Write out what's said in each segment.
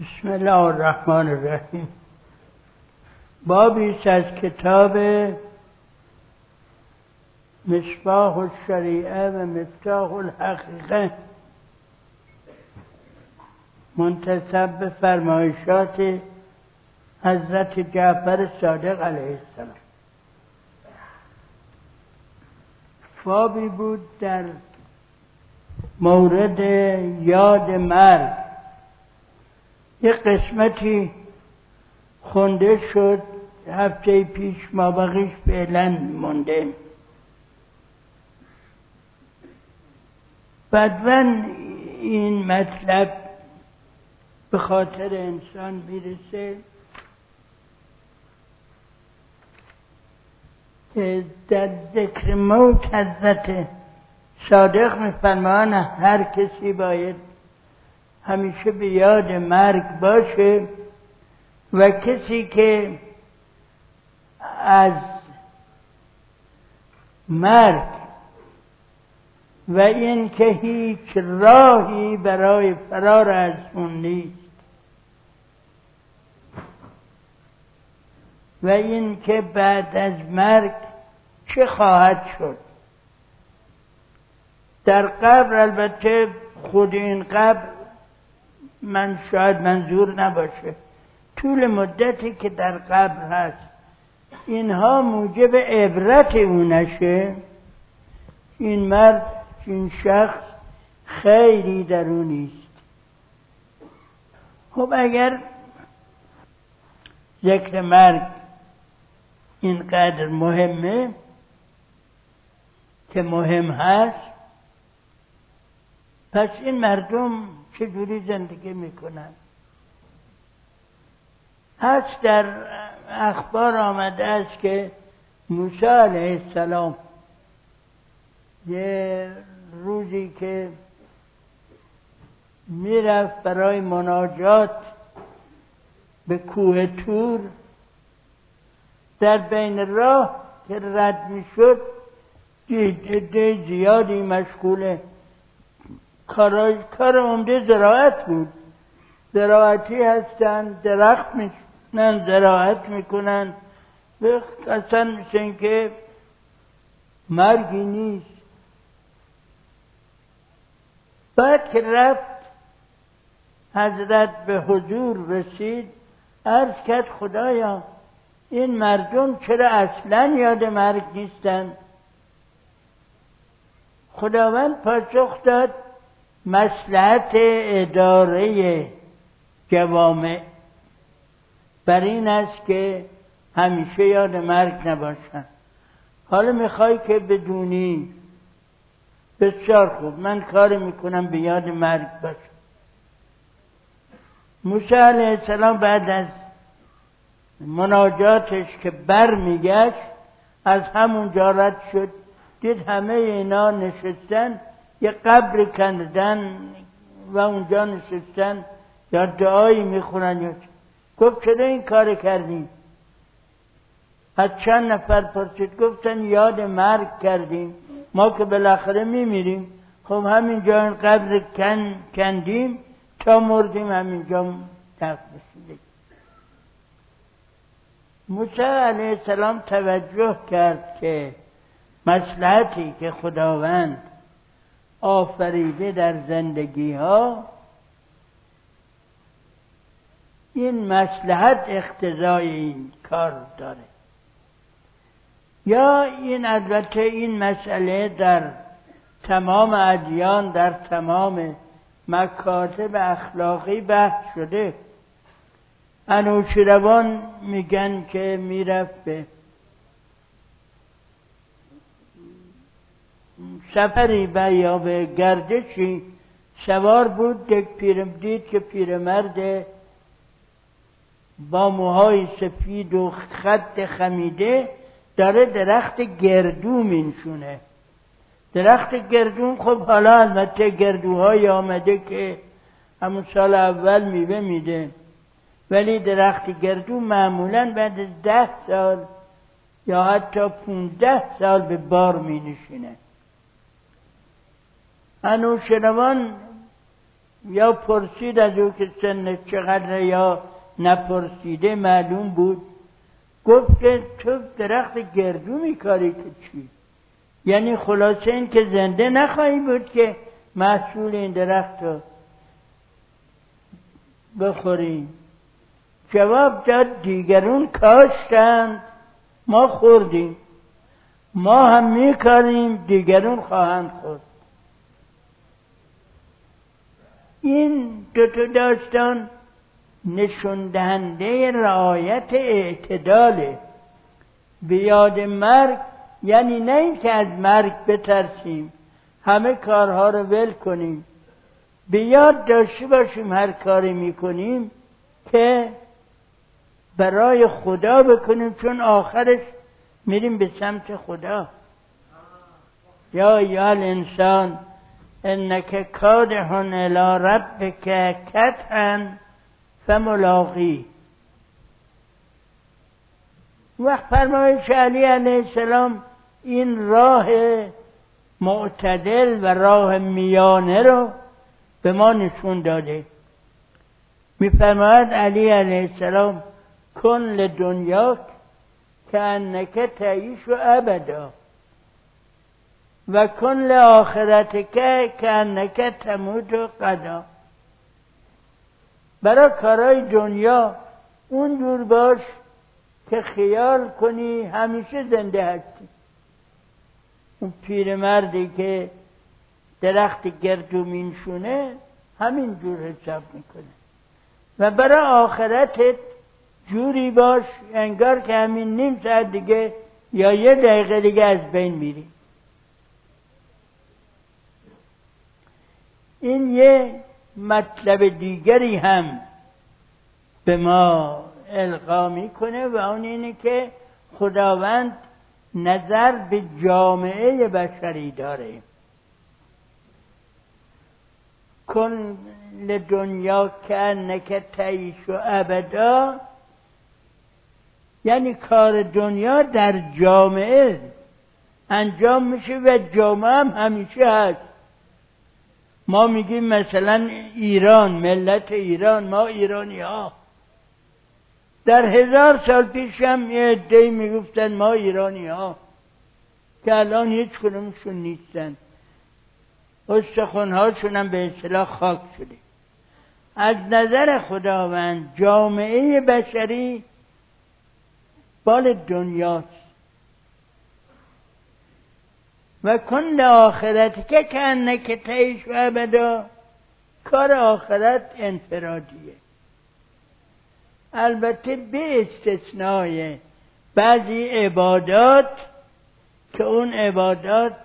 بسم الله الرحمن الرحیم. بابی از کتاب مصباح الشریعه و مفتاح الحقیقه. منتصب به فرمایشات حضرت جعفر صادق علیه السلام. بابی بود در مورد یاد مرگ. یه قسمتی خونده شد هفته پیش ما بقیش فعلا مونده. بعدن این مطلب به خاطر انسان می‌رسه که در ذکر موت حضرت صادق میفرمان هر کسی باید همیشه به یاد مرگ باشه و کسی که از مرگ و این که هیچ راهی برای فرار از اون نیست و این که بعد از مرگ چه خواهد شد؟ در قبر البته خود این قبر من شاید منظور نباشه. طول مدتی که در قبر هست اینها موجب عبرت او نشه. این مرد این شخص خیلی در او نیست خب اگر ذکر مرگ اینقدر مهمه که مهم هست پس این مردم چجوری زندگی می‌کنن؟ هست در اخبار آمده است که موسی علیه السلام یه روزی که می‌رفت برای مناجات به کوه تور در بین راه که رد می‌شد جده زیادی مشغول کار عمده زراعت بود. زراعتی هستن درخت میشنن زراعت می‌کنن. اصلا مثل که مرگی نیست. بعد که رفت حضرت به حضور رسید عرض کرد خدایا این مردم چرا اصلا یاد مرگ نیستن؟ خداوند پاسخ داد مسلحت اداره جوامع. بر این است که همیشه یاد مرگ نباشن. حالا می‌خوای که بدونی بسیار خوب. من کار می‌کنم به یاد مرگ باشم. موسی علیه السلام بعد از مناجاتش که بر میگشت از همون رد شد. دید همه اینا نشستن. یه قبر کندن و اونجا نشستن یا دعایی می‌خونن یا گفت چرا این کار کردیم از چند نفر پرسید گفتن یاد مرگ کردیم. ما که بالاخره میمیریم. خب همینجا این قبر کن کندیم تا مردیم همینجا تخت بسیدیم موسی علیه السلام توجه کرد که مسلحتی که خداوند آفریده در زندگی ها این مسلحت اقتضای این کار داره. یا این البته این مسئله در تمام ادیان در تمام مکاتب اخلاقی بحث شده. انوشیروان میگن که می‌رفت به سفری به یا به گردشی سوار بود یک پیرم دید که پیرمرد با موهای سفید و خط خمیده داره درخت گردو مینشونه. درخت گردون خب حالا البته گردوهای آمده که همون سال اول میوه میده. ولی درخت گردو معمولا بعد از ده سال یا حتی پونزده سال به بار می نشینه انوشنوان یا پرسید از او که سن چقدر یا نپرسیده معلوم بود. گفت که تو درخت گردو میکاری که چی؟ یعنی خلاصه این که زنده نخواهی بود که محصول این درخت رو بخوریم جواب داد دیگرون کاشتند ما خوردیم. ما هم میکاریم دیگرون خواهند خورد. این دو تا داستان نشون دهنده رعایت اعتداله به یاد مرگ یعنی نه اینکه از مرگ بترسیم همه کارها رو ول کنیم. به یاد داشته باشیم هر کاری می‌کنیم که برای خدا بکنیم چون آخرش میریم به سمت خدا. یا یا الانسان انک کادحن الى ربک کتحا فملاقی. وقت فرمایش علی علیه السلام این راه معتدل و راه میانه رو به ما نشون داده. میفرماید علی علیه السلام کن لدنیاک که انک تعیش و ابدا. و کن لآخرتک که انک تموت و قدا برای کارای دنیا اونجور باش که خیال کنی همیشه زنده هستی. اون پیرمردی که درخت گردو مینشونه همین جور حساب می‌کنه. و برای آخرتت جوری باش انگار که همین نیم ساعت دیگه یا یه دقیقه دیگه از بین میری. این یه مطلب دیگری هم به ما القا می‌کنه و اون اینه که خداوند نظر به جامعه بشری داره. کن لدنیا که انک ابدا. یعنی کار دنیا در جامعه انجام میشه و جامعه هم همیشه هست. ما میگیم مثلا ایران ملت ایران ما ایرانی ها در هزار سال پیش هم یه عده می‌گفتن ما ایرانی ها که الان هیچ کنمشون نیستن. استخونهاشون هم به اصطلاح خاک شده. از نظر خداوند جامعه بشری بال دنیاست. و کن آخرت که که تیش و ابدا. کار آخرت انفرادیه. البته به استثنای بعضی عبادات که اون عبادات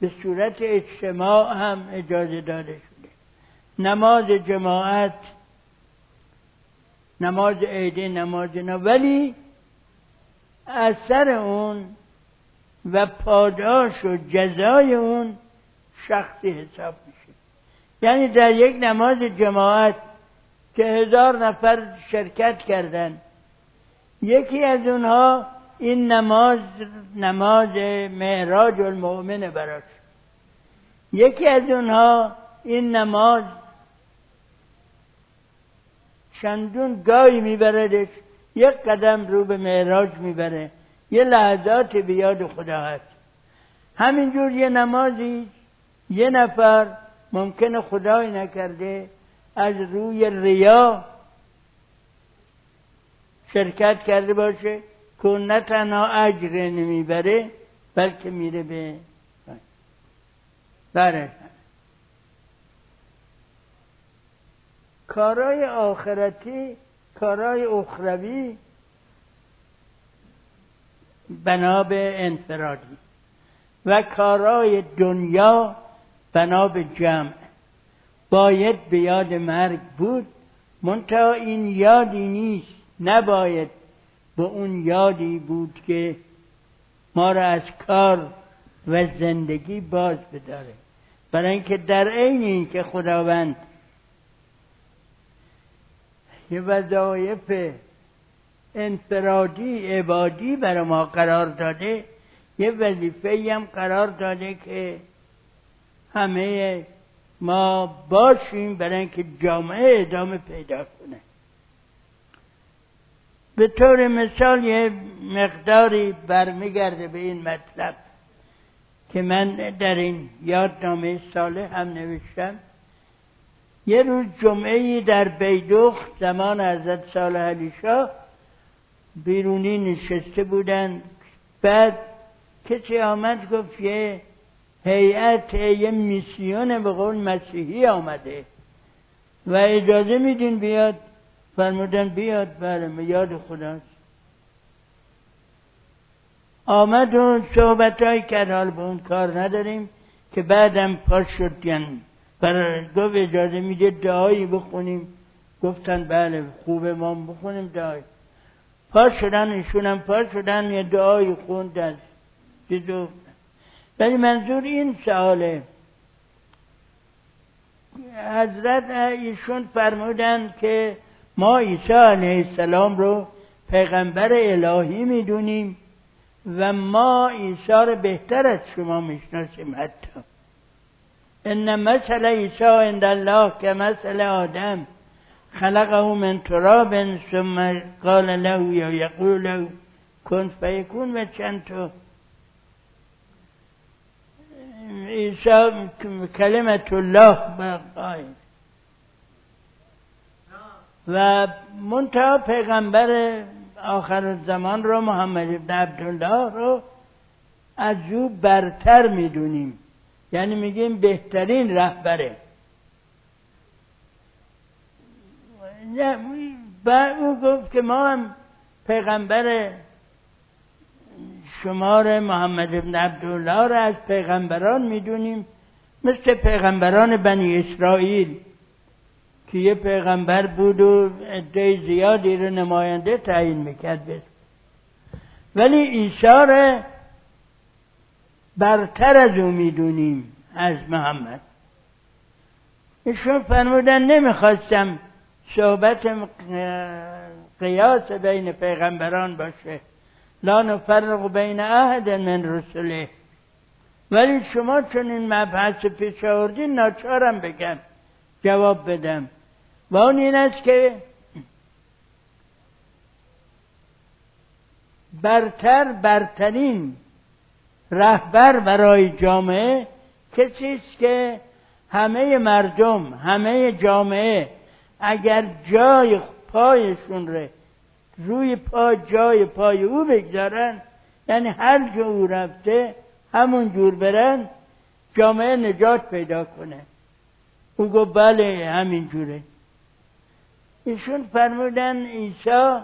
به صورت اجتماع هم اجازه داده شده. نماز جماعت نماز عیده نماز نه ولی اثر اون و پاداش و جزای اون شخصی حساب میشه. یعنی در یک نماز جماعت که هزار نفر شرکت کردن یکی از اونها این نماز نماز معراج المؤمن براش. یکی از اونها این نماز چندون گاهی میبردش یک قدم رو به معراج می‌بره. یه لحظات به یاد خدا هست. همینجور یه نمازی یه نفر ممکنه خدای نکرده از روی ریا شرکت کرده باشه که نه تنها اجر نمی‌بره بلکه میره به بره کارای آخرتی کارای اخروی بنا به انفرادی. و کارای دنیا بنا به جمع. باید به یاد مرگ بود منتها این یادی نیست نباید به اون یادی بود که ما را از کار و زندگی باز بداره. برای اینکه در عین اینکه خداوند یه وظایف انفرادی عبادی برای ما قرار داده. یه وظیفه هم قرار داده که همه ما باشیم برای اینکه جامعه ادامه پیدا کنه. به طور مثال یه مقداری برمیگرده به این مطلب که من در این یادنامه ساله هم نوشتم. یه روز جمعه در بیدوخ زمان حضرت صالح علی شاه بیرونی نشسته بودن. بعد کسی آمد گفت یه هیئت یه میسیون به قول مسیحی آمده. و اجازه میدین بیاد؟ فرمودن بیاد. بله یاد خداست. آمد و صحبت های کرد. حال به اون کار نداریم که بعدم پاش شد. یعنی برای گفت اجازه میده دعایی بخونیم. گفتن بله خوبه ما بخونیم دعایی. پا شدن ایشونم پا شدن یه دعایی خوندن. ولی منظور این سواله حضرت ایشون فرمودن که ما عیسی علیه السلام رو پیغمبر الهی می‌دونیم و ما عیسی رو بهتر از شما می‌شناسیم حتی. ان مثل عیسی عند الله که مثل آدم. خلقه من تراب ثم قال له یا یقول له کن فیکون و چند تا. عیسی کلمت الله قائم و منتها پیغمبر آخر زمان رو محمد ابن عبدالله رو از او برتر می‌دونیم. یعنی میگیم بهترین رهبره. و او گفت که ما هم پیغمبر شمار محمد ابن عبدالله را از پیغمبران می‌دونیم مثل پیغمبران بنی اسرائیل که یه پیغمبر بود و عده زیادی رو نماینده تعیین می‌کرد بس. ولی عیسی برتر از او می‌دونیم از محمد ایشون فرمودن نمی‌خواستم صحبت قیاس بین پیغمبران باشه. لا نفرق بین احد من رسله. ولی شما چون این مبحث پیش آوردین ناچارم بگم. جواب بدم. و اون این است که برتر برترین رهبر برای جامعه کسی است که همه مردم همه جامعه اگر جای پایشون رو روی پا جای پای او بگذارن یعنی هر جا او رفته همون جور برن جامعه نجات پیدا کنه. او گفت بله همین جوره. ایشون فرمودن عیسی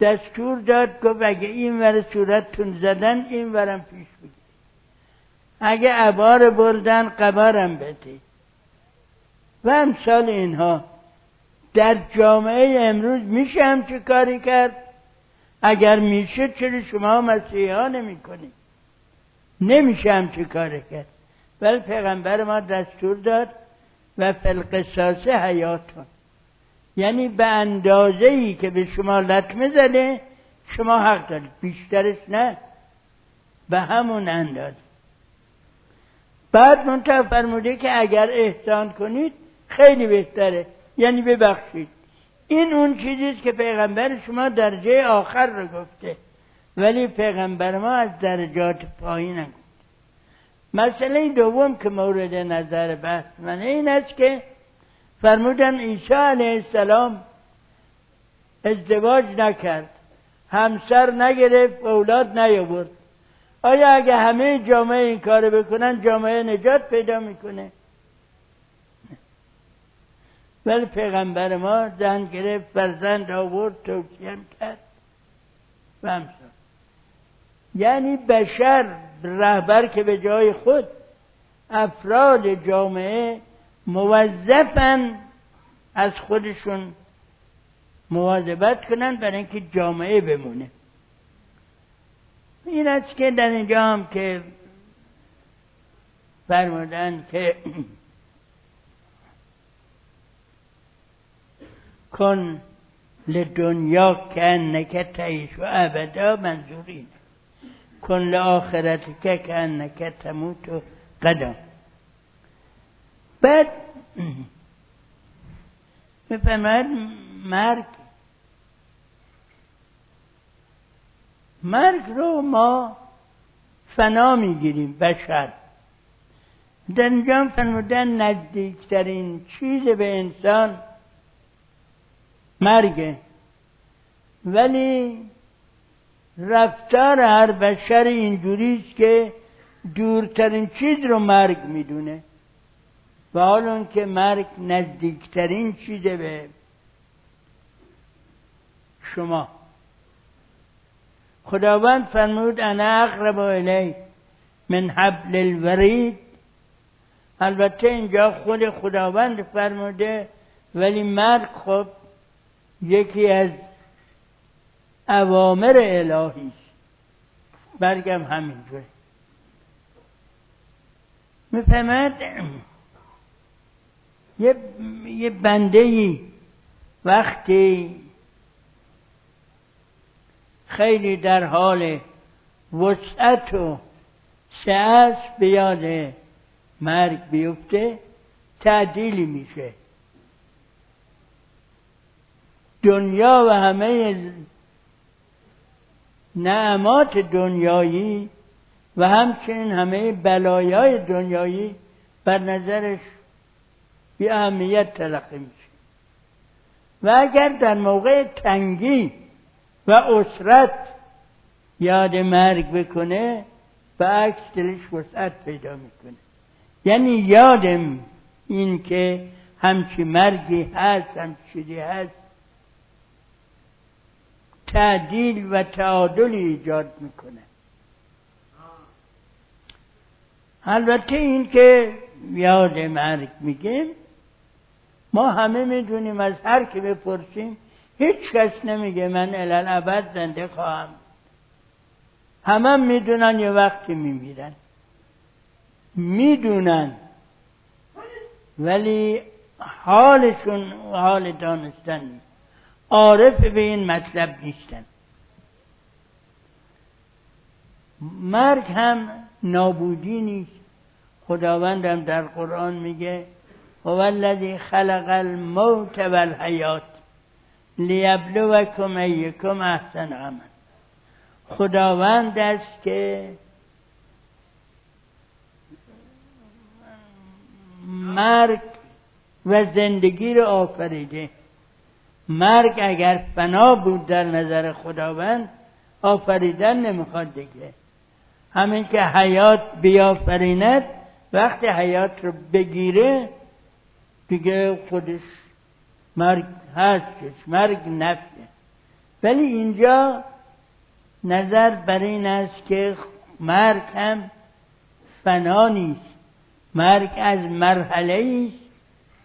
دستور داد گفت اگه این ور صورتتون زدن این ورم پیش بگیر اگه عبار بردن قبارم بدید. و امثال اینها. در جامعه امروز میشه همچه کاری کرد؟ اگر میشه چرا شما مسیحی ها نمی کنید نمیشه همچه کاری کرد. ولی پیغمبر ما دستور داد و فلقصاص حیاتون. یعنی به اندازه ای که به شما لطمه زده شما حق دارید. بیشترش نه به همون اندازه. بعد منتها فرموده که اگر احسان کنید خیلی بهتره. یعنی ببخشید. این اون چیزیست که پیغمبر شما درجه آخر رو گفته. ولی پیغمبر ما از درجات پایین گفت مسئله دوم که مورد نظر بحث من این است که فرمودن عیسی علیه السلام ازدواج نکرد. همسر نگرفت اولاد نیاورد. آیا اگه همه جامعه این کار بکنن جامعه نجات پیدا می‌کنه؟ ولی پیغمبر ما زن گرفت فرزند آورد توصیم کرد. و همسان یعنی بشر رهبر که به جای خود افراد جامعه موظفن از خودشون مواظبت کنن برای اینکه جامعه بمونه. این است که در اینجا هم که فرمودن که کن لدنیا که انک تعیش و ابدا منظور کن لآخرت که انک تموت و قدم. بعد می‌فهمد مرگ. مرگ رو ما فنا می‌گیریم بشر. در اینجا فرمودن نزدیکترین چیز به انسان مرگه. ولی رفتار هر بشر اینجوریست که دورترین چیز رو مرگ می‌دونه. و حال که مرگ نزدیکترین چیزه به شما. خداوند فرمود انا اقرب الی من حبل الورید. البته اینجا خود خداوند فرموده ولی مرگ خب یکی از اوامر الهی برگم همینجوره می‌فهمد یه, یه بنده ای وقتی خیلی در حال وسعت و سعت به یاد مرگ بیفته تعدیلی میشه. دنیا و همه نعمات دنیایی و همچنین همه بلایای دنیایی بر نظرش بی اهمیت تلقی میشه. و اگر در موقع تنگی و اسرت یاد مرگ بکنه به عکس دلش وسعت پیدا می‌کنه. یعنی یادم این که همچی مرگی هست همچی چیزی هست تعدیل و تعادل ایجاد می‌کنه. البته این که یاد مرگ میگیم ما همه می‌دونیم از هر که بپرسیم هیچ کس نمیگه من الالعبد زنده خواهم. همه می‌دونن یه وقتی میمیرن. می‌دونن. ولی حالشون حال دانستن نیست عارف به این مطلب نیستن. مرگ هم نابودی نیست. خداوندم در قرآن میگه هو الذی خلق الموت والحیات لیبلوکم ایکم احسن عمل خداوند است که مرگ و زندگی رو آفریده. مرگ اگر فنا بود در نظر خداوند آفریدن نمی‌خواد دیگه. همین که حیات بیافریند وقتی حیات رو بگیره دیگه خودش مرگ هستش مرگ نفیه ولی اینجا نظر بر این است که مرگ هم فنا نیست. مرگ از مرحله است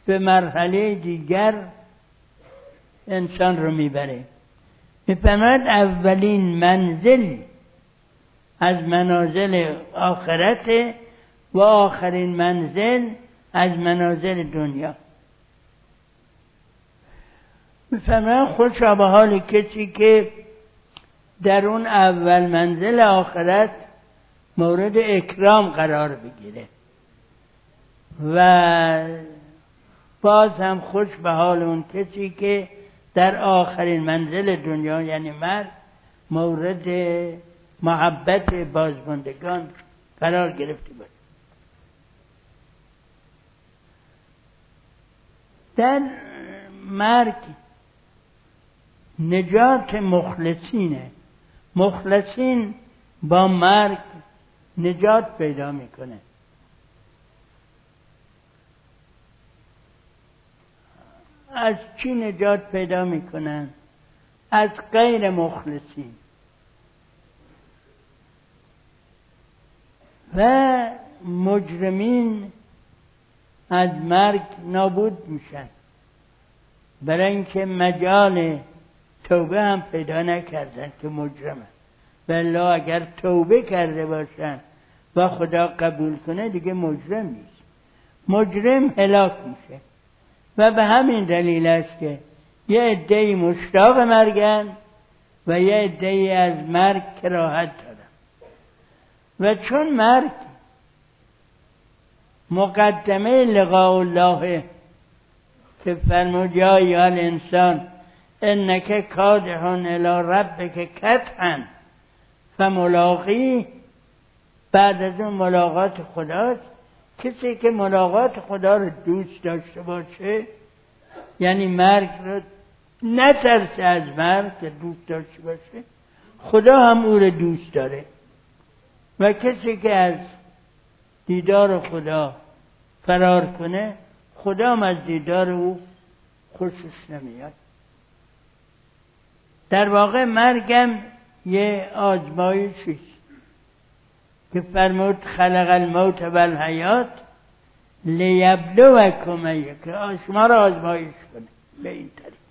به مرحله دیگر انسان رو می‌بره. می‌فهمد اولین منزل از منازل آخرت و آخرین منزل از منازل دنیا. می‌فهمن خوشا به حال کسی که در اون اول منزل آخرت مورد اکرام قرار بگیره. و باز هم خوش به حال اون کسی که در آخرین منزل دنیا یعنی مرد مورد محبت بازماندگان قرار گرفته باشه در مرگ نجات مخلصینه مخلصین با مرگ نجات پیدا می‌کنه. از چی نجات پیدا می‌کنن؟ از غیر مخلصین. و مجرمین از مرگ نابود میشن. برای اینکه مجال توبه هم پیدا نکردن که مجرمن بله اگر توبه کرده باشن و خدا قبول کنه دیگه مجرم نیست. مجرم هلاک میشه. و به همین دلیل است که یه عده مشتاق مرگن و یه عده از مرگ کراهت دارن. و چون مرگ مقدمه لقاء الله که فرمود یا ایال انسان انک کادحون الى ربک کتحن فملاقی بعد از اون ملاقات خداست. کسی که ملاقات خدا رو دوست داشته باشه یعنی مرگ رو نترسه از مرگ که دوست داشته باشه خدا هم او رو دوست داره. و کسی که از دیدار خدا فرار کنه خدا هم از دیدار او خوشش نمیاد. در واقع مرگم یه آزمایشی که فرمود خلق الموت و الحیات لیبلوکم که شما را آزمایش کنه به این طریق.